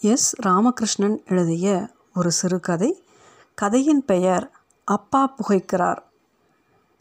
S. Ramakrishnan எழுதிய ஒரு சிறுகதை கதையின் பெயர் அப்பா புகைக்கிறார்.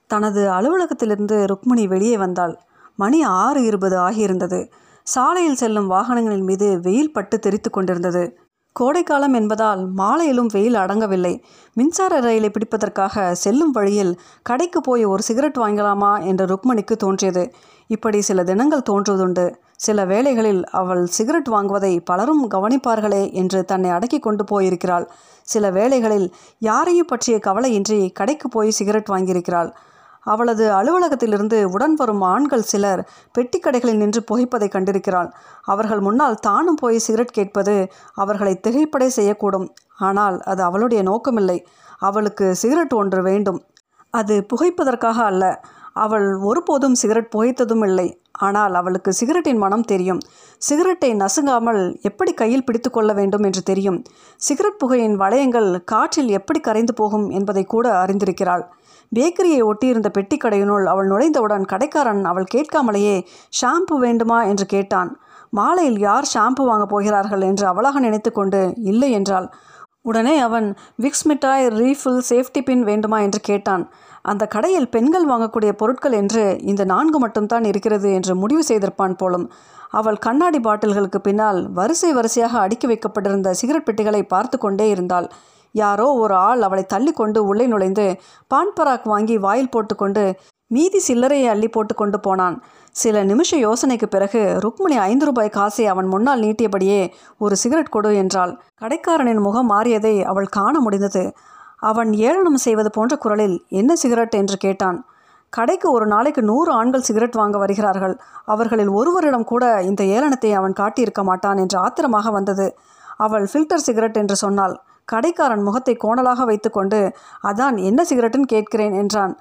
தனது அலுவலகத்திலிருந்து ருக்மிணி வெளியே வந்தாள். மணி ஆறு இருபது ஆகியிருந்தது. சாலையில் செல்லும் வாகனங்களின் மீது வெயில் பட்டு தெரித்து கொண்டிருந்தது. கோடைக்காலம் என்பதால் மாலையிலும் வெயில் அடங்கவில்லை. மின்சார ரயிலை பிடிப்பதற்காக செல்லும் வழியில் கடைக்கு போய் ஒரு சிகரெட் வாங்கலாமா என்று ருக்மணிக்கு தோன்றியது. இப்படி சில தினங்கள் தோன்றுவதுண்டு. சில வேளைகளில் அவள் சிகரெட் வாங்குவதை பலரும் கவனிப்பார்களே என்று தன்னை அடக்கி கொண்டு போயிருக்கிறாள். சில வேளைகளில் யாரையும் பற்றிய கவலையின்றி கடைக்கு போய் சிகரெட் வாங்கியிருக்கிறாள். அவளது அலுவலகத்திலிருந்து உடன் வரும் ஆண்கள் சிலர் பெட்டி கடைகளில் நின்று புகைப்பதை கண்டிருக்கிறாள். அவர்கள் முன்னால் தானும் போய் சிகரெட் கேட்பது அவர்களை திகைப்படை செய்யக்கூடும். ஆனால் அது அவளுடைய நோக்கமில்லை. அவளுக்கு சிகரெட் ஒன்று வேண்டும். அது புகைப்பதற்காக அல்ல. அவள் ஒருபோதும் சிகரெட் புகைத்ததும் இல்லை. ஆனால் அவளுக்கு சிகரெட்டின் மனம் தெரியும். சிகரெட்டை நசுங்காமல் எப்படி கையில் பிடித்து கொள்ள வேண்டும் என்று தெரியும். சிகரெட் புகையின் வளையங்கள் காற்றில் எப்படி கரைந்து போகும் என்பதை கூட அறிந்திருக்கிறாள். பேக்கரியை ஒட்டியிருந்த பெட்டி கடையினுள் அவள் நுழைந்தவுடன் கடைக்காரன் அவள் கேட்காமலேயே ஷாம்பு வேண்டுமா? என்று கேட்டான். மாலையில் யார் ஷாம்பு வாங்க போகிறார்கள்? என்று அவளாக நினைத்து கொண்டு இல்லை என்றாள். உடனே அவன் விக்ஸ் மிட்டாய் ரீஃபில் சேஃப்டி பின் வேண்டுமா? என்று கேட்டான். அந்த கடையில் பெண்கள் வாங்கக்கூடிய பொருட்கள் என்று இந்த நான்கு மட்டும்தான் இருக்கிறது என்று முடிவு செய்திருப்பான் போலும். அவள் கண்ணாடி பாட்டில்களுக்கு பின்னால் வரிசை வரிசையாக அடுக்கி வைக்கப்பட்டிருந்த சிகரெட் பெட்டிகளை பார்த்து கொண்டே இருந்தாள். யாரோ ஒரு ஆள் அவளை தள்ளி கொண்டு உள்ளே நுழைந்து பான் பராக் வாங்கி வாயில் போட்டுக்கொண்டு மீதி சில்லறையை அள்ளி போட்டு கொண்டு போனான். சில நிமிஷ யோசனைக்கு பிறகு ருக்மிணி ஐந்து ரூபாய் காசை அவன் முன்னால் நீட்டியபடியே ஒரு சிகரெட் கொடு என்றாள். கடைக்காரனின் முகம் மாறியதை அவள் காண முடிந்தது. அவன் ஏளனம் செய்வது போன்ற குரலில் என்ன சிகரெட்? என்று கேட்டான். கடைக்கு ஒரு நாளைக்கு நூறு ஆண்கள் சிகரெட் வாங்க வருகிறார்கள். அவர்களில் ஒருவரிடம் கூட இந்த ஏளனத்தை அவன் காட்டியிருக்க மாட்டான் என்று ஆத்திரமாக வந்தது. அவள் ஃபில்டர் சிகரெட் என்று சொன்னாள். கடைக்காரன் முகத்தை கோணலாக வைத்துக்கொண்டு அதான் என்ன சிகரெட்டுன்னு கேட்கிறேன் என்றான்.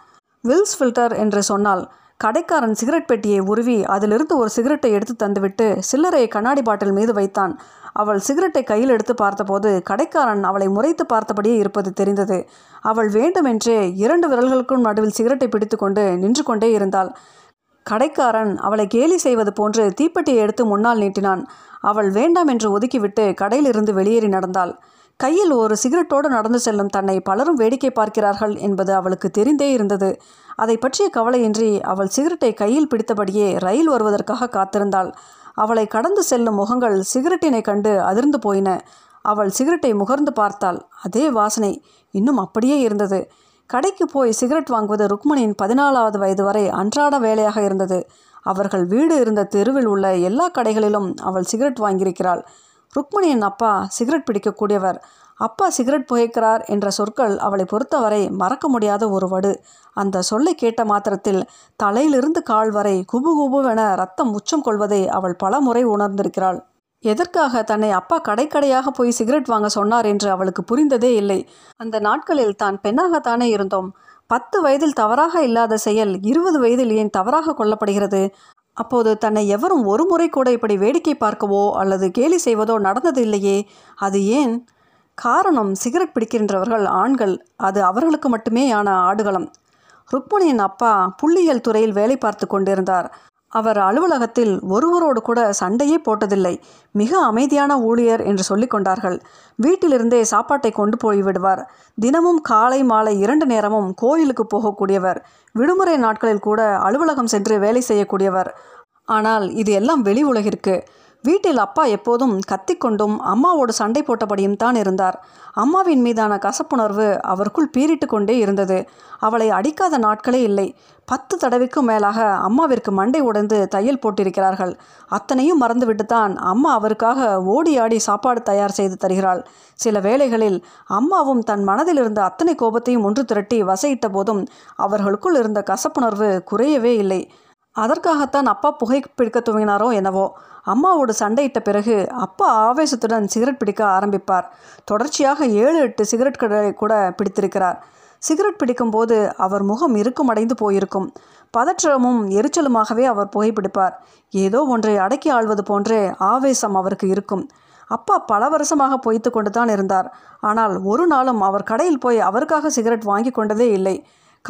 வில்ஸ் ஃபில்டர் என்று சொன்னால் கடைக்காரன் சிகரெட் பெட்டியை உருவி அதிலிருந்து ஒரு சிகரெட்டை எடுத்து தந்துவிட்டு சில்லறையை கண்ணாடி பாட்டில் மீது வைத்தான். அவள் சிகரெட்டை கையில் எடுத்து பார்த்தபோது கடைக்காரன் அவளை முறைத்து பார்த்தபடியே இருப்பது தெரிந்தது. அவள் வேண்டுமென்றே இரண்டு விரல்களுக்கும் நடுவில் சிகரெட்டை பிடித்துக்கொண்டு நின்று கொண்டே இருந்தாள். கடைக்காரன் அவளை கேலி செய்வது போன்று தீப்பெட்டியை எடுத்து முன்னால் நீட்டினான். அவள் வேண்டாம் என்று ஒதுக்கிவிட்டு கடையிலிருந்து வெளியேறி நடந்தாள். கையில் ஒரு சிகரெட்டோடு நடந்து செல்லும் தன்னை பலரும் வேடிக்கை பார்க்கிறார்கள் என்பது அவளுக்கு தெரிந்தே இருந்தது. அதை பற்றிய கவலையின்றி அவள் சிகரெட்டை கையில் பிடித்தபடியே ரயில் வருவதற்காக காத்திருந்தாள். அவளை கடந்து செல்லும் முகங்கள் சிகரெட்டினை கண்டு அதிர்ந்து போயின. அவள் சிகரெட்டை முகர்ந்து பார்த்தாள். அதே வாசனை இன்னும் அப்படியே இருந்தது. கடைக்கு போய் சிகரெட் வாங்குவது ருக்மணியின் பதினாலாவது வயது வரை அன்றாட வேலையாக இருந்தது. அவர்கள் வீடு இருந்த தெருவில் உள்ள எல்லா கடைகளிலும் அவள் சிகரெட் வாங்கியிருக்கிறாள். ருக்மணியின் அப்பா சிகரெட் பிடிக்கக்கூடியவர். அப்பா சிகரெட் புகைக்கிறார் என்ற சொற்கள் அவளை பொறுத்தவரை மறக்க முடியாத ஒரு வடு. அந்த சொல்லை கேட்ட மாத்திரத்தில் தலையிலிருந்து கால் வரை குபு குபுவென ரத்தம் உச்சம் கொள்வதை அவள் பல முறை உணர்ந்திருக்கிறாள். எதற்காக தன்னை அப்பா கடைக்கடையாக போய் சிகரெட் வாங்க சொன்னார் என்று அவளுக்கு புரிந்ததே இல்லை. அந்த நாட்களில் தான் பெண்ணாகத்தானே இருந்தோம். பத்து வயதில் தவறாக இல்லாத செயல் இருபது வயதில் ஏன் தவறாக கொல்லப்படுகிறது அப்போது தன்னை எவரும் ஒரு முறை கூட இப்படி வேடிக்கை பார்க்கவோ அல்லது கேலி செய்வதோ நடந்தது இல்லையே. அது ஏன்? காரணம் சிகரெட் பிடிக்கின்றவர்கள் ஆண்கள். அது அவர்களுக்கு மட்டுமே ஆன ஆடுகளம். ருக்மணியின் அப்பா புள்ளியியல் துறையில் வேலை பார்த்து கொண்டிருந்தார். அவர் அலுவலகத்தில் ஒருவரோடு கூட சண்டையே போட்டதில்லை. மிக அமைதியான ஊழியர் என்று சொல்லிக் கொண்டார்கள். வீட்டிலிருந்தே சாப்பாட்டை கொண்டு போய் விடுவார். தினமும் காலை மாலை இரண்டு நேரமும் கோயிலுக்கு போகக்கூடியவர். விடுமுறை நாட்களில் கூட அலுவலகம் சென்று வேலை செய்யக்கூடியவர். ஆனால் இது எல்லாம் வெளி உலகிற்கு. வீட்டில் அப்பா எப்போதும் கத்திக்கொண்டும் அம்மாவோடு சண்டை போட்டபடியும் தான் இருந்தார். அம்மாவின் மீதான கசப்புணர்வு அவருக்குள் பீறிட்டு கொண்டே இருந்தது. அவளை அடிக்காத நாட்களே இல்லை. பத்து தடவைக்கும் மேலாக அம்மாவிற்கு மண்டை உடைந்து தையல் போட்டிருக்கிறார்கள். அத்தனையும் மறந்துவிட்டு தான் அம்மா அவருக்காக ஓடி ஆடி சாப்பாடு தயார் செய்து தருகிறாள். சில வேளைகளில் அம்மாவும் தன் மனதில் இருந்த அத்தனை கோபத்தையும் ஒன்று திரட்டி வசையிட்ட போதும் அவர்களுக்குள் இருந்த கசப்புணர்வு குறையவே இல்லை. அதற்காகத்தான் அப்பா புகை பிடிக்க துவங்கினாரோ என்னவோ. அம்மாவோடு சண்டையிட்ட பிறகு அப்பா ஆவேசத்துடன் சிகரெட் பிடிக்க ஆரம்பிப்பார். தொடர்ச்சியாக ஏழு எட்டு சிகரெட் கடை கூட பிடித்திருக்கிறார். சிகரெட் பிடிக்கும்போது அவர் முகம் இருக்குமடைந்து போயிருக்கும். பதற்றமும் எரிச்சலுமாகவே அவர் புகைப்பிடிப்பார் ஏதோ ஒன்றை அடக்கி ஆள்வது போன்றே ஆவேசம் அவருக்கு இருக்கும். அப்பா பல வருஷமாக பொய்த்து கொண்டு தான் இருந்தார். ஆனால் ஒரு நாளும் அவர் கடையில் போய் அவருக்காக சிகரெட் வாங்கி கொண்டதே இல்லை.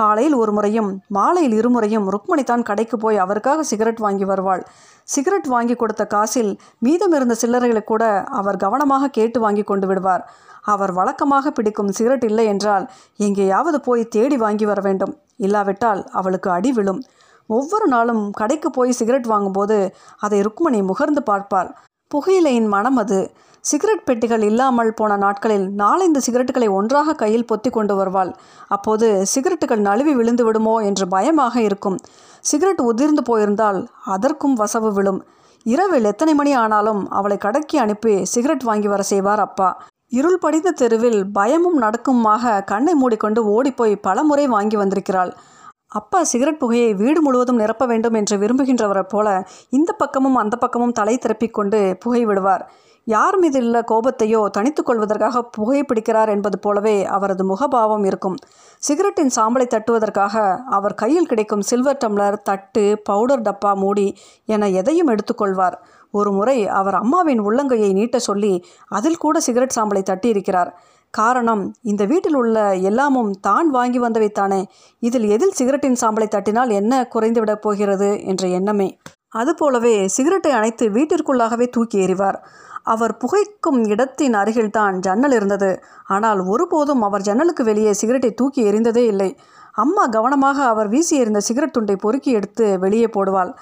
காலையில் ஒரு முறையும் மாலையில் இருமுறையும் ருக்மணி தான் கடைக்கு போய் அவருக்காக சிகரெட் வாங்கி வருவாள். சிகரெட் வாங்கி கொடுத்த காசில் மீதம் இருந்த சில்லறைகளை கூட அவர் கவனமாக கேட்டு வாங்கி கொண்டு விடுவார். அவர் வழக்கமாக பிடிக்கும் சிகரெட் இல்லை என்றால் எங்கேயாவது போய் தேடி வாங்கி வர வேண்டும். இல்லாவிட்டால் அவளுக்கு அடி விழும். ஒவ்வொரு நாளும் கடைக்கு போய் சிகரெட் வாங்கும்போது அதை ருக்மணி முகர்ந்து பார்ப்பார். புகையிலையின் மனம் அது. சிகரெட் பெட்டிகள் இல்லாமல் போன நாட்களில் நாலந்து சிகரெட்டுகளை ஒன்றாக கையில் பொத்தி கொண்டு வருவாள். அப்போது சிகரெட்டுகள் நழுவி விழுந்து விடுமோ என்று பயமாக இருக்கும். சிகரெட் உதிர்ந்து போயிருந்தால் அதற்கும் வசவு விழும். இரவில் எத்தனை மணி ஆனாலும் அவளை கடக்கி அனுப்பி சிகரெட் வாங்கி வர செய்வார் அப்பா. இருள் படிந்த தெருவில் பயமும் நடக்குமாக கண்ணை மூடிக்கொண்டு ஓடிப்போய் பலமுறை வாங்கி வந்திருக்கிறாள். அப்பா சிகரெட் புகையை வீடு முழுவதும் நிரப்ப வேண்டும் என்று விரும்புகின்றவரை போல இந்த பக்கமும் அந்த பக்கமும் தலை திருப்பிக் கொண்டு புகை விடுவார். யார் மீது உள்ள கோபத்தையோ தணித்துக் கொள்வதற்காக புகைப்பிடிக்கிறார் என்பது போலவே அவரது முகபாவம் இருக்கும். சிகரெட்டின் சாம்பலை தட்டுவதற்காக அவர் கையில் கிடைக்கும் சில்வர் டம்ளர் தட்டு பவுடர் டப்பா மூடி என எதையும் எடுத்துக்கொள்வார் ஒரு முறை அவர் அம்மாவின் உள்ளங்கையை நீட்ட சொல்லி அதில் கூட சிகரெட் சாம்பலை தட்டியிருக்கிறார் காரணம் இந்த வீட்டில் உள்ள எல்லாமும் தான் வாங்கி வந்தவை தானே. இதில் எதில் சிகரெட்டின் சாம்பலை தட்டினால் என்ன குறைந்துவிடப் போகிறது என்ற எண்ணமே. அதுபோலவே சிகரெட்டை அணைத்து வீட்டிற்குள்ளாகவே தூக்கி எறிவார். அவர் புகைக்கும் இடத்தின் அருகில்தான் ஜன்னல் இருந்தது. ஆனால் ஒருபோதும் அவர் ஜன்னலுக்கு வெளியே சிகரெட்டை தூக்கி எறிந்ததே இல்லை. அம்மா கவனமாக அவர் வீசி எறிந்த சிகரெட் துண்டை பொறுக்கி எடுத்து வெளியே போடுவாள்.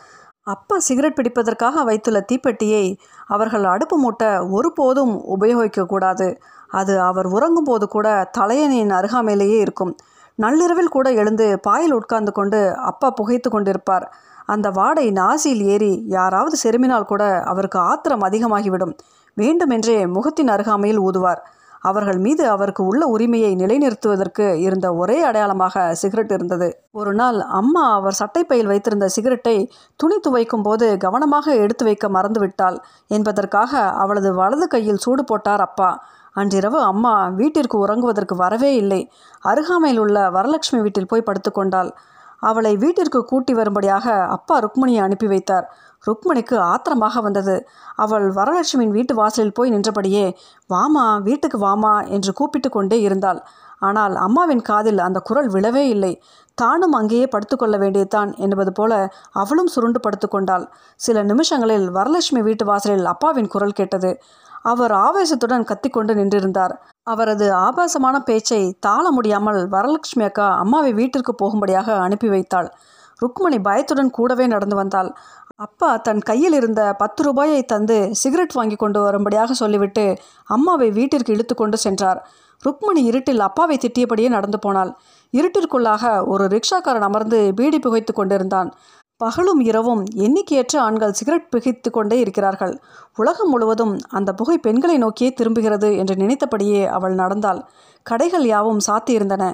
அப்பா சிகரெட் பிடிப்பதற்காக வைத்துள்ள தீப்பெட்டியை அவர்கள் அடுப்பு மூட்ட ஒருபோதும் உபயோகிக்கக்கூடாது அது அவர் உறங்கும் போது கூட தலையணியின் அருகாமையிலேயே இருக்கும். நள்ளிரவில் கூட எழுந்து பாயில் உட்கார்ந்து கொண்டு அப்பா புகைத்து கொண்டிருப்பார். அந்த வாடை நாசியில் ஏறி யாராவது செருமினால் கூட அவருக்கு ஆத்திரம் அதிகமாகிவிடும். வேண்டுமென்றே முகத்தின் அருகாமையில் ஊதுவார். அவர்கள் மீது அவருக்கு உள்ள உரிமையை நிலைநிறுத்துவதற்கு இருந்த ஒரே அடையாளமாக சிகரெட் இருந்தது. ஒரு நாள் அம்மா அவர் சட்டைப்பையில் வைத்திருந்த சிகரெட்டை துணி துவைக்கும் போது கவனமாக எடுத்து வைக்க மறந்துவிட்டாள் என்பதற்காக அவளது வலது கையில் சூடு போட்டார் அப்பா. அன்றிரவு அம்மா வீட்டிற்கு உறங்குவதற்கு வரவே இல்லை. அருகாமையில் உள்ள வரலட்சுமி வீட்டில் போய் படுத்துக்கொண்டாள் அவளை வீட்டிற்கு கூட்டி வரும்படியாக அப்பா ருக்மணியை அனுப்பி வைத்தார். ருக்மணிக்கு ஆத்திரமாக வந்தது. அவள் வரலட்சுமியின் வீட்டு வாசலில் போய் நின்றபடியே வாமா வீட்டுக்கு வாமா என்று கூப்பிட்டு கொண்டே இருந்தாள். ஆனால் அம்மாவின் காதில் அந்த குரல் விழவே இல்லை. தானும் அங்கேயே படுத்துக்கொள்ள வேண்டியதுதான் என்பது போல அவளும் சுருண்டு படுத்துக்கொண்டாள் சில நிமிஷங்களில் வரலட்சுமி வீட்டு வாசலில் அப்பாவின் குரல் கேட்டது. அவர் ஆவேசத்துடன் கத்திக்கொண்டு நின்றிருந்தார். அவரது ஆபாசமான பேச்சை தாள முடியாமல் வரலட்சுமி அக்கா அம்மாவை வீட்டிற்கு போகும்படியாக அனுப்பி வைத்தாள். ருக்மணி பயத்துடன் கூடவே நடந்து வந்தாள். அப்பா தன் கையில் இருந்த பத்து ரூபாயை தந்து சிகரெட் வாங்கி கொண்டு வரும்படியாக சொல்லிவிட்டு அம்மாவை வீட்டிற்கு இழுத்து கொண்டு சென்றார். ருக்மணி இருட்டில் அப்பாவை திட்டியபடியே நடந்து போனாள். இருட்டிற்குள்ளாக ஒரு ரிக்ஷாக்காரன் அமர்ந்து பீடி புகைத்து கொண்டிருந்தான். பகலும் இரவும் எண்ணிக்கையற்ற ஆண்கள் சிகரெட் பிகித்து கொண்டே இருக்கிறார்கள். உலகம் முழுவதும் அந்த புகை பெண்களை நோக்கியே திரும்புகிறது என்று நினைத்தபடியே அவள் நடந்தாள். கடைகள் யாவும் சாத்தியிருந்தன.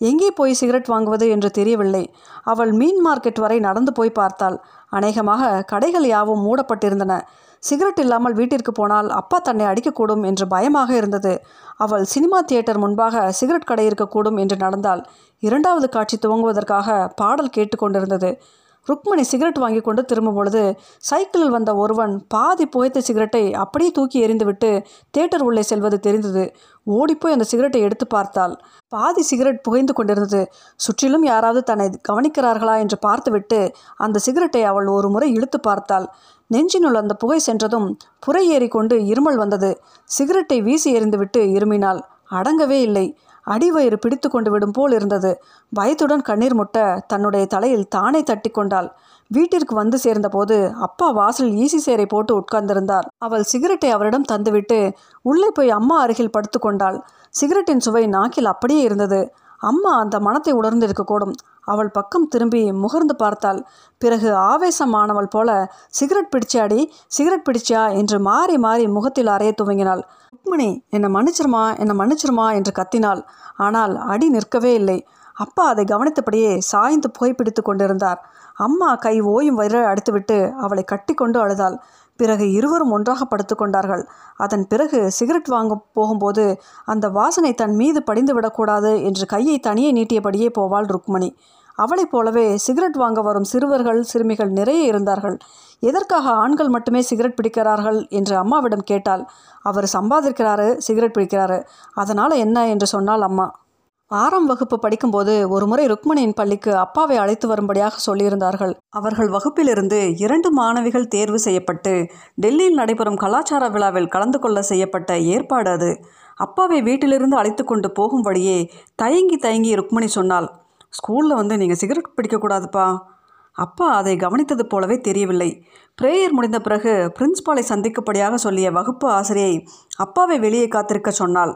எங்கே போய் சிகரெட் வாங்குவது என்று தெரியவில்லை. அவள் மீன் மார்க்கெட் வரை நடந்து போய் பார்த்தாள். அநேகமாக கடைகள் யாவும் மூடப்பட்டிருந்தன. சிகரெட் இல்லாமல் வீட்டிற்கு போனால் அப்பா தன்னை அடிக்கக்கூடும் என்று பயமாக இருந்தது. அவள் சினிமா தியேட்டர் முன்பாக சிகரெட் கடை இருக்கக்கூடும் என்று நடந்தாள். இரண்டாவது காட்சி துவங்குவதற்காக பாடல் கேட்டுக்கொண்டிருந்தது ருக்மணி சிகரெட் வாங்கி கொண்டு திரும்பும் பொழுது சைக்கிளில் வந்த ஒருவன் பாதி புகைத்த சிகரெட்டை அப்படியே தூக்கி எறிந்துவிட்டு தேட்டர் உள்ளே செல்வது தெரிந்தது. ஓடிப்போய் அந்த சிகரெட்டை எடுத்து பார்த்தாள். பாதி சிகரெட் புகைந்து கொண்டிருந்தது. சுற்றிலும் யாராவது தன்னை கவனிக்கிறார்களா என்று பார்த்துவிட்டு அந்த சிகரெட்டை அவள் ஒரு முறை இழுத்து பார்த்தாள். நெஞ்சினுள் அந்த புகை சென்றதும் புறை ஏறி கொண்டு இருமல் வந்தது. சிகரெட்டை வீசி எறிந்துவிட்டு இருமினாள். அடங்கவே இல்லை. அடிவயிறு பிடித்து கொண்டு விடும் போல் இருந்தது. பயத்துடன் கண்ணீர் முட்ட தன்னுடைய தலையில் தானே தட்டி கொண்டாள். வீட்டிற்கு வந்து சேர்ந்தபோது அப்பா வாசலில் ஈசி சேரை போட்டு உட்கார்ந்திருந்தார். அவள் சிகரெட்டை அவரிடம் தந்துவிட்டு உள்ளே போய் அம்மா அருகில் படுத்து கொண்டாள். சிகரெட்டின் சுவை நாக்கில் அப்படியே இருந்தது. அம்மா அந்த மனத்தை உணர்ந்திருக்கக்கூடும் அவள் பக்கம் திரும்பி முகர்ந்து பார்த்தாள். பிறகு ஆவேசமானவள் போல சிகரெட் பிடிச்சாடி சிகரெட் பிடிச்சா என்று மாறி மாறி முகத்தில் அறைய துவங்கினாள். ருக்மிணி என்னை மன்னிச்சிருமா என்னை மன்னிச்சிருமா என்று கத்தினாள். ஆனால் அடி நிற்கவே இல்லை. அப்பா அதை கவனித்தபடியே சாய்ந்து புகைப்பிடித்து கொண்டிருந்தார். அம்மா கை ஓயும் வயிற அடித்துவிட்டு அவளை கட்டிக்கொண்டு அழுதாள். பிறகு இருவரும் ஒன்றாக படுத்துக்கொண்டார்கள் அதன் பிறகு சிகரெட் வாங்க போகும்போது அந்த வாசனை தன் மீது படிந்து விடக்கூடாது என்று கையை தனியே நீட்டியபடியே போவாள் ருக்மணி. அவளைப் போலவே சிகரெட் வாங்க வரும் சிறுவர்கள் சிறுமிகள் நிறைய இருந்தார்கள். எதற்காக ஆண்கள் மட்டுமே சிகரெட் பிடிக்கிறார்கள் என்று அம்மாவிடம் கேட்டால் அவர் சம்பாதிக்கிறாரு சிகரெட் பிடிக்கிறாரு. அதனால் என்ன என்று சொன்னாள் அம்மா. ஆறாம் வகுப்பு படிக்கும்போது ஒரு முறை ருக்மணியின் பள்ளிக்கு அப்பாவை அழைத்து வரும்படியாக சொல்லியிருந்தார்கள். அவர்கள் வகுப்பிலிருந்து இரண்டு மாணவிகள் தேர்வு செய்யப்பட்டு டெல்லியில் நடைபெறும் கலாச்சார விழாவில் கலந்து கொள்ள செய்யப்பட்ட ஏற்பாடு அது. அப்பாவை வீட்டிலிருந்து அழைத்து கொண்டு போகும் வழியே தயங்கி தயங்கி ருக்மணி சொன்னாள் ஸ்கூலில் வந்து நீங்கள் சிகரெட் பிடிக்கக்கூடாதுப்பா அப்பா அதை கவனித்தது போலவே தெரியவில்லை. பிரேயர் முடிந்த பிறகு பிரின்ஸ்பாலை சந்திக்கும்படியாக சொல்லிய வகுப்பு ஆசிரியை அப்பாவை வெளியே காத்திருக்க சொன்னாள்.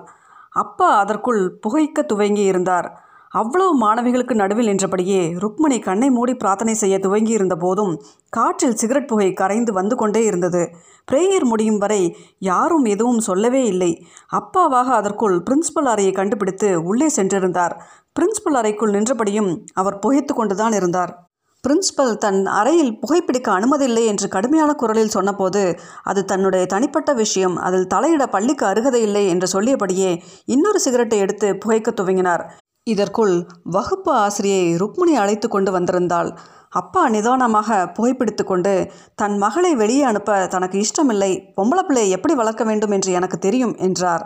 அப்பா அதற்குள் புகைக்க துவங்கி இருந்தார். அவ்வளவு மாணவிகளுக்கு நடுவில் நின்றபடியே ருக்மணி கண்ணை மூடி பிரார்த்தனை செய்ய துவங்கி இருந்த போதும் காற்றில் சிகரெட் புகை கரைந்து வந்து கொண்டே இருந்தது. பிரேயர் முடியும் வரை யாரும் எதுவும் சொல்லவே இல்லை. அப்பாவாக அதற்குள் பிரின்ஸ்பல் அறையை கண்டுபிடித்து உள்ளே சென்றிருந்தார். பிரின்சிபல் அறைக்குள் நின்றபடியும் அவர் புகைத்து கொண்டுதான் இருந்தார். பிரின்சிபல் தன் அறையில் புகைப்பிடிக்க அனுமதியில்லை என்று கடுமையான குரலில் சொன்னபோது அது தன்னுடைய தனிப்பட்ட விஷயம் அதில் தலையிட பள்ளிக்கு அருகதை இல்லை என்று சொல்லியபடியே இன்னொரு சிகரெட்டை எடுத்து புகைக்க துவங்கினார். இதற்குள் வகுப்பு ஆசிரியை ருக்மிணி அழைத்து கொண்டு வந்திருந்தாள். அப்பா நிதானமாக புகைப்பிடித்து கொண்டு தன் மகளை வெளியே அனுப்ப தனக்கு இஷ்டமில்லை பொம்பளை பிள்ளையை எப்படி வளர்க்க வேண்டும் என்று எனக்கு தெரியும் என்றார்.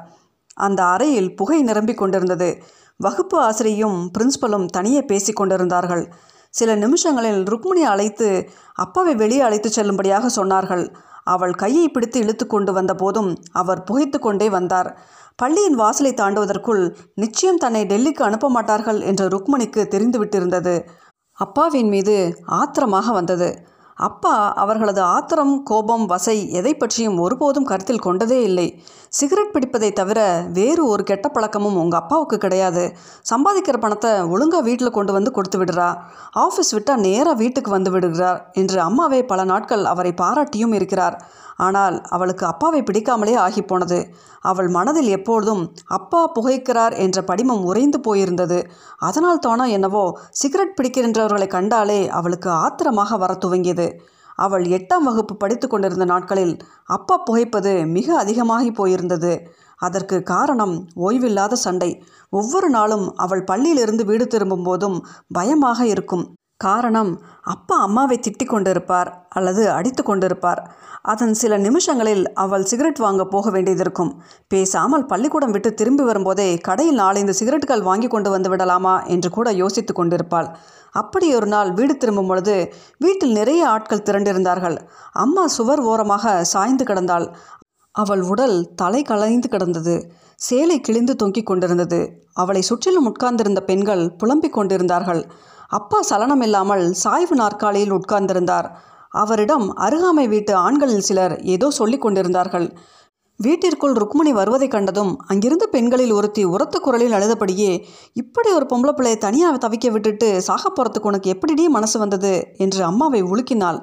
அந்த அறையில் புகை நிரம்பிக் கொண்டிருந்தது. வகுப்பு ஆசிரியையும் பிரின்சிபலும் தனியே பேசிக் கொண்டிருந்தார்கள். சில நிமிஷங்களில் ருக்மிணி அழைத்து அப்பாவை வெளியே அழைத்து செல்லும்படியாக சொன்னார்கள். அவள் கையை பிடித்து இழுத்து கொண்டு வந்த போதும் அவர் புகைத்து கொண்டே வந்தார். பள்ளியின் வாசலை தாண்டுவதற்குள் நிச்சயம் தன்னை டெல்லிக்கு அனுப்ப மாட்டார்கள் என்று ருக்மணிக்கு தெரிந்துவிட்டிருந்தது. அப்பாவின் மீது ஆத்திரமாக வந்தது. அப்பா அவர்களது ஆத்திரம் கோபம் வசை எதை பற்றியும் ஒருபோதும் கருத்தில் கொண்டதே இல்லை. சிகரெட் பிடிப்பதை தவிர வேறு ஒரு கெட்ட பழக்கமும் உங்கள் அப்பாவுக்கு கிடையாது. சம்பாதிக்கிற பணத்தை ஒழுங்காக வீட்டில் கொண்டு வந்து கொடுத்து விடுறா. ஆஃபீஸ் விட்டால் நேராக வீட்டுக்கு வந்து விடுகிறார் என்று அம்மாவே பல நாட்கள் அவரை பாராட்டியும் இருக்கிறார். ஆனால் அவளுக்கு அப்பாவை பிடிக்காமலே ஆகிப்போனது. போனது அவள் மனதில் எப்பொழுதும் அப்பா புகைக்கிறார் என்ற படிமம் உறைந்து போயிருந்தது. அதனால் தானோ என்னவோ சிகரெட் பிடிக்கின்றவர்களை கண்டாலே அவளுக்கு ஆத்திரமாக வர துவங்கியது. அவள் எட்டாம் வகுப்பு படித்து கொண்டிருந்த நாட்களில் அப்பா புகைப்பது மிக அதிகமாகி போயிருந்தது. அதற்கு காரணம் ஓய்வில்லாத சண்டை. ஒவ்வொரு நாளும் அவள் பள்ளியிலிருந்து வீடு திரும்பும் போதும் பயமாக இருக்கும். காரணம் அப்பா அம்மாவை திட்டிக் கொண்டிருப்பார் அல்லது அடித்து கொண்டிருப்பார். அதன் சில நிமிஷங்களில் அவள் சிகரெட் வாங்க போக வேண்டியதிருக்கும். பேசாமல் பள்ளிக்கூடம் விட்டு திரும்பி வரும்போதே கடையில் நாலந்து சிகரெட்டுகள் வாங்கி கொண்டு வந்து விடலாமா என்று கூட யோசித்து கொண்டிருப்பாள். அப்படி ஒரு நாள் வீடு திரும்பும் பொழுது வீட்டில் நிறைய ஆட்கள் திரண்டிருந்தார்கள். அம்மா சுவர் ஓரமாக சாய்ந்து கிடந்தாள். அவள் உடல் தலை கலைந்து கிடந்தது. சேலை கிழிந்து தொங்கிக் கொண்டிருந்தது. அவளை சுற்றிலும் உட்கார்ந்திருந்த பெண்கள் புலம்பிக் கொண்டிருந்தார்கள். அப்பா சலனமில்லாமல் சாய்வு நாற்காலியில் உட்கார்ந்திருந்தார். அவரிடம் அருகாமை வீட்டு ஆண்களில் சிலர் ஏதோ சொல்லிக் கொண்டிருந்தார்கள். வீட்டிற்குள் ருக்மணி வருவதைக் கண்டதும் அங்கிருந்த பெண்களில் ஒருத்தி உரத்த குரலில் அழுதபடியே இப்படி ஒரு பொம்பளை பிள்ளையை தனியாக தவிக்க விட்டுட்டு சாக போகிறதுக்கு உனக்கு எப்படிடி மனசு வந்தது? என்று அம்மாவை உலுக்கினாள்.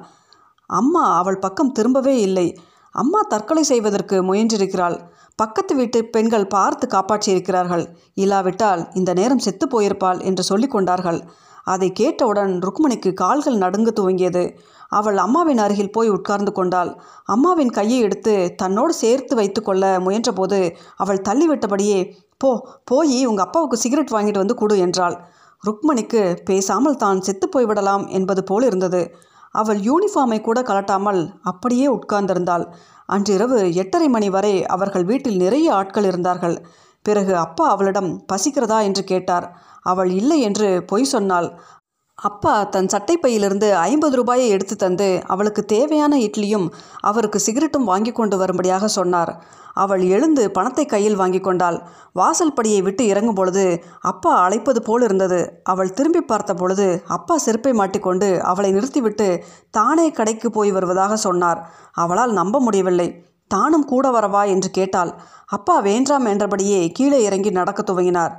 அம்மா அவள் பக்கம் திரும்பவே இல்லை. அம்மா தற்கொலை செய்வதற்கு முயன்றிருக்கிறாள். பக்கத்து வீட்டு பெண்கள் பார்த்து காப்பாற்றியிருக்கிறார்கள். இல்லாவிட்டால் இந்த நேரம் செத்து போயிருப்பாள் என்று சொல்லிக் கொண்டார்கள். அதை கேட்டவுடன் ருக்மணிக்கு கால்கள் நடுங்க துவங்கியது. அவள் அம்மாவின் அருகில் போய் உட்கார்ந்து கொண்டாள். அம்மாவின் கையை எடுத்து தன்னோடு சேர்த்து வைத்து கொள்ள முயன்றபோது அவள் தள்ளிவிட்டபடியே போ போய் உங்கள் அப்பாவுக்கு சிகரெட் வாங்கிட்டு வந்து கொடு என்றாள். ருக்மணிக்கு பேசாமல் தான் செத்து போய்விடலாம் என்பது போல் இருந்தது. அவள் யூனிஃபார்மை கூட கலட்டாமல் அப்படியே உட்கார்ந்திருந்தாள். அன்றிரவு எட்டரை மணி வரை அவர்கள் வீட்டில் நிறைய ஆட்கள் இருந்தார்கள். பிறகு அப்பா அவளிடம் பசிக்கிறதா? என்று கேட்டார். அவள் இல்லை என்று பொய் சொன்னாள். அப்பா தன் சட்டைப்பையிலிருந்து ஐம்பது ரூபாயை எடுத்து தந்து அவளுக்கு தேவையான இட்லியும் அவருக்கு சிகரெட்டும் வாங்கி கொண்டு வரும்படியாக சொன்னார். அவள் எழுந்து பணத்தை கையில் வாங்கி கொண்டாள். வாசல் படியை விட்டு இறங்கும் பொழுது அப்பா அழைப்பது போல் இருந்தது. அவள் திரும்பி பார்த்த பொழுது அப்பா செருப்பை மாட்டிக்கொண்டு அவளை நிறுத்திவிட்டு தானே கடைக்கு போய் வருவதாக சொன்னார். அவளால் நம்ப முடியவில்லை. தானும் கூட வரவா என்று கேட்டாள். அப்பா வேண்டாம் என்றபடியே கீழே இறங்கி நடக்க துவங்கினார்.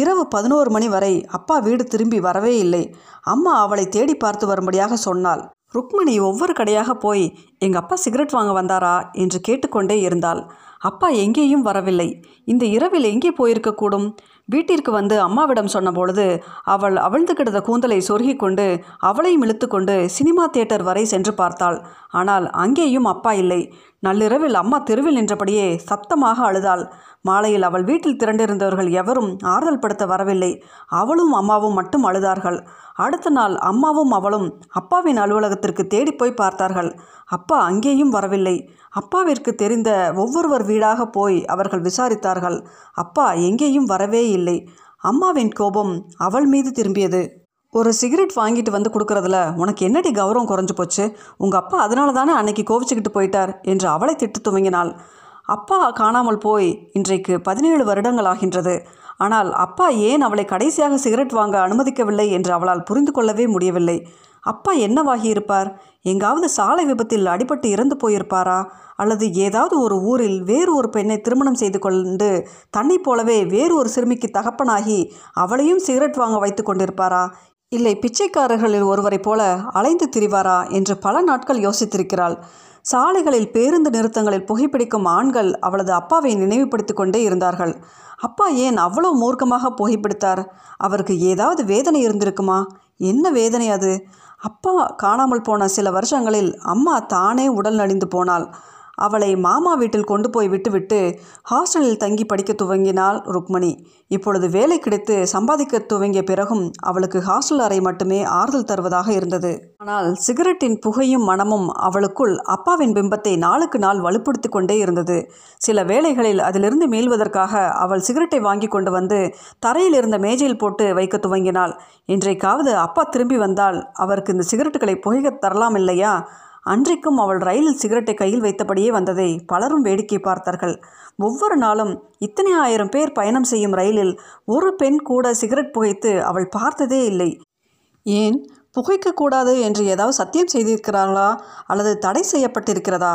இரவு பதினோரு மணி வரை அப்பா வீடு திரும்பி வரவே இல்லை. அம்மா அவளை தேடி பார்த்து வரும்படியாக சொன்னாள். ருக்மிணி ஒவ்வொரு கடையாக போய் எங்கள் அப்பா சிகரெட் வாங்க வந்தாரா? என்று கேட்டுக்கொண்டே இருந்தாள். அப்பா எங்கேயும் வரவில்லை. இந்த இரவில் எங்கே போயிருக்கக்கூடும்? வீட்டிற்கு வந்து அம்மாவிடம் சொன்னபொழுது அவள் அவிழ்ந்து கிடந்த கூந்தலை சொருகி கொண்டு அவளையும் இழுத்து கொண்டு சினிமா தியேட்டர் வரை சென்று பார்த்தாள். ஆனால் அங்கேயும் அப்பா இல்லை. நள்ளிரவில் அம்மா தெருவில் நின்றபடியே சப்தமாக அழுதாள். மாலையில் அவள் வீட்டில் திரண்டிருந்தவர்கள் எவரும் ஆறுதல் படுத்த வரவில்லை. அவளும் அம்மாவும் மட்டும் அழுதார்கள். அடுத்த நாள் அம்மாவும் அவளும் அப்பாவின் அலுவலகத்திற்கு தேடி போய் பார்த்தார்கள். அப்பா அங்கேயும் வரவில்லை. அப்பாவிற்கு தெரிந்த ஒவ்வொருவர் வீடாக போய் அவர்கள் விசாரித்தார்கள். அப்பா எங்கேயும் வரவே இல்லை. அம்மாவின் கோபம் அவள் மீது திரும்பியது. ஒரு சிகரெட் வாங்கிட்டு வந்து கொடுக்குறதுல உனக்கு என்னடி கௌரவம் குறைஞ்சு போச்சு? உங்கள் அப்பா அதனால தானே அன்னைக்கு கோவிச்சுக்கிட்டு போயிட்டார் என்று அவளை திட்டு துவங்கினாள். அப்பா காணாமல் போய் இன்றைக்கு பதினேழு வருடங்கள் ஆகின்றது. ஆனால் அப்பா ஏன் அவளை கடைசியாக சிகரெட் வாங்க அனுமதிக்கவில்லை என்று அவளால் புரிந்து கொள்ளவே முடியவில்லை. அப்பா என்னவாகி இருப்பார்? எங்காவது சாலை விபத்தில் அடிபட்டு இறந்து போயிருப்பாரா? அல்லது ஏதாவது ஒரு ஊரில் வேறு ஒரு பெண்ணை திருமணம் செய்து கொண்டு தன்னை போலவே வேறு ஒரு சிறுமிக்கு தகப்பனாகி அவளையும் சிகரெட் வாங்க வைத்து கொண்டிருப்பாரா? இல்லை பிச்சைக்காரர்களில் ஒருவரைப் போல அலைந்து திரிவாரா என்று பல நாட்கள் யோசித்திருக்கிறாள். சாலைகளில் பேருந்து நிறுத்தங்களில் புகைப்பிடிக்கும் ஆண்கள் அவளது அப்பாவை நினைவுபடுத்தி கொண்டே இருந்தார்கள். அப்பா ஏன் அவ்வளோ மூர்க்கமாக புகைப்பிடித்தார்? அவருக்கு ஏதாவது வேதனை இருந்திருக்குமா? என்ன வேதனை அது? அப்பா காணாமல் போன சில வருஷங்களில் அம்மா தானே உடல் நலிந்து போனாள். அவளை மாமா வீட்டில் கொண்டு போய் விட்டுவிட்டு ஹாஸ்டலில் தங்கி படிக்க துவங்கினாள் ருக்மணி. இப்பொழுது வேலை கிடைத்து சம்பாதிக்க துவங்கிய பிறகும் அவளுக்கு ஹாஸ்டல் அறை மட்டுமே ஆறுதல் தருவதாக இருந்தது. ஆனால் சிகரெட்டின் புகையும் மனமும் அவளுக்குள் அப்பாவின் பிம்பத்தை நாளுக்கு நாள் வலுப்படுத்தி கொண்டே இருந்தது. சில வேளைகளில் அதிலிருந்து மீள்வதற்காக அவள் சிகரெட்டை வாங்கி கொண்டு வந்து தரையில் இருந்த மேஜையில் போட்டு வைக்க துவங்கினாள். இன்றைக்காவது அப்பா திரும்பி வந்தால் அவருக்கு இந்த சிகரெட்டுகளை புகைக்க தரலாம் இல்லையா? அன்றைக்கும் அவள் ரயிலில் சிகரெட்டை கையில் வைத்தபடியே வந்ததை பலரும் வேடிக்கை பார்த்தார்கள். ஒவ்வொரு நாளும் இத்தனை ஆயிரம் பேர் பயணம் செய்யும் ரயிலில் ஒரு பெண் கூட சிகரெட் புகைத்து அவள் பார்த்ததே இல்லை. ஏன்? புகைக்கக்கூடாது என்று ஏதாவது சத்தியம் செய்திருக்கிறார்களா? அல்லது தடை செய்யப்பட்டிருக்கிறதா?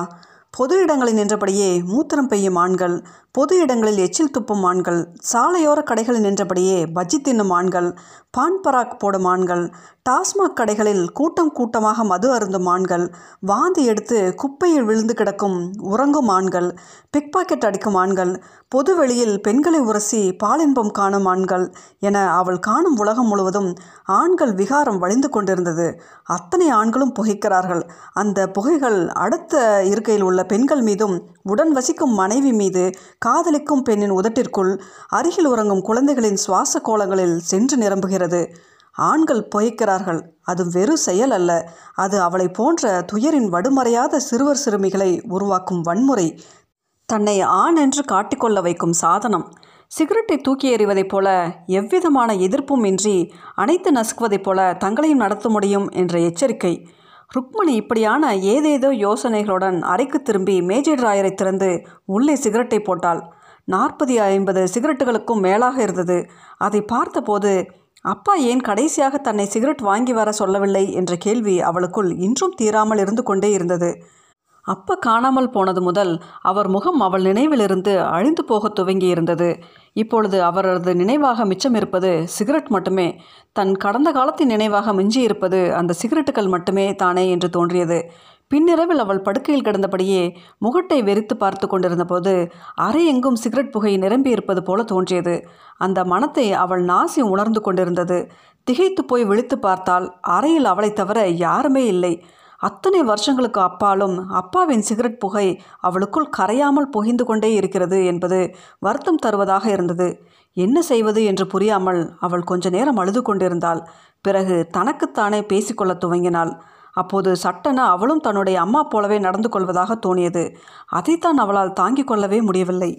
பொது இடங்களில் நின்றபடியே மூத்திரம் பெய்யும் ஆண்கள் பொது இடங்களில் எச்சில் துப்பும் ஆண்கள் சாலையோர கடைகளில் நின்றபடியே பஜ்ஜி தின்னும் ஆண்கள் பான் பராக் போடும் ஆண்கள் டாஸ்மாக் கடைகளில் கூட்டம் கூட்டமாக மது அருந்தும் ஆண்கள் வாந்தி எடுத்து குப்பையில் விழுந்து கிடக்கும் உறங்கும் ஆண்கள் பிக் பாக்கெட் அடிக்கும் ஆண்கள் பொது வெளியில் பெண்களை உரசி பாலின்பம் காணும் ஆண்கள் என அவள் காணும் உலகம் முழுவதும் ஆண்கள் விகாரம் வழிந்து கொண்டிருந்தது. அத்தனை ஆண்களும் புகைக்கிறார்கள். அந்த புகைகள் அடுத்த இருக்கையில் உள்ள பெண்கள் மீதும் உடன் வசிக்கும் மனைவி மீது காதலிக்கும் பெண்ணின் உதட்டிற்குள் அருகில் உறங்கும் குழந்தைகளின் சுவாச கோலங்களில் சென்று நிரம்புகிறது. ஆண்கள் புகைக்கிறார்கள் அது வெறும் செயல் அல்ல. அது அவளை போன்ற துயரின் வடுமறையாத சிறுவர் சிறுமிகளை உருவாக்கும் வன்முறை. தன்னை ஆண் என்று காட்டிக்கொள்ள வைக்கும் சாதனம். சிகரெட்டை தூக்கி எறிவதைப் போல எவ்விதமான எதிர்ப்பும் இன்றி அனைத்து நசுக்குவதைப் போல தங்களையும் நடத்த முடியும் என்ற எச்சரிக்கை. ருக்மணி இப்படியான ஏதேதோ யோசனைகளுடன் அறைக்கு திரும்பி மேஜை டிராயரை திறந்து உள்ளே சிகரெட்டை போட்டாள். நாற்பது ஐம்பது சிகரெட்டுகளுக்கும் மேலாக இருந்தது. அதை பார்த்தபோது அப்பா ஏன் கடைசியாக தன்னை சிகரெட் வாங்கி வர சொல்லவில்லை? என்ற கேள்வி அவளுக்குள் இன்றும் தீராமல் இருந்து கொண்டே இருந்தது. அப்போ காணாமல் போனது முதல் அவர் முகம் அவள் நினைவிலிருந்து அழிந்து போகத் துவங்கி இருந்தது இப்பொழுது அவரது நினைவாக மிச்சம் இருப்பது சிகரெட் மட்டுமே. தன் கடந்த காலத்தின் நினைவாக மிஞ்சி இருப்பது அந்த சிகரெட்டுகள் மட்டுமே தானே என்று தோன்றியது. பின்னிரவில் அவள் படுக்கையில் கிடந்தபடியே முகட்டை வெறித்து பார்த்து கொண்டிருந்தபோது அறை எங்கும் சிகரெட் புகை நிரம்பி இருப்பது போல தோன்றியது. அந்த மனத்தை அவள் நாசி உணர்ந்து கொண்டிருந்தது. திகைத்து போய் விழித்து பார்த்தால் அறையில் அவளைத் தவிர யாருமே இல்லை. அத்தனை வருஷங்களுக்கு அப்பாலும் அப்பாவின் சிகரெட் புகை அவளுக்குள் கரையாமல் புகைந்து கொண்டே இருக்கிறது என்பது வருத்தம் தருவதாக இருந்தது. என்ன செய்வது என்று புரியாமல் அவள் கொஞ்ச நேரம் அழுது கொண்டிருந்தாள். பிறகு தனக்குத்தானே பேசிக்கொள்ள துவங்கினாள். அப்போது சட்டென அவளும் தன்னுடைய அம்மா போலவே நடந்து கொள்வதாக தோணியது. அதைத்தான் அவளால் தாங்கிக் கொள்ளவே முடியவில்லை.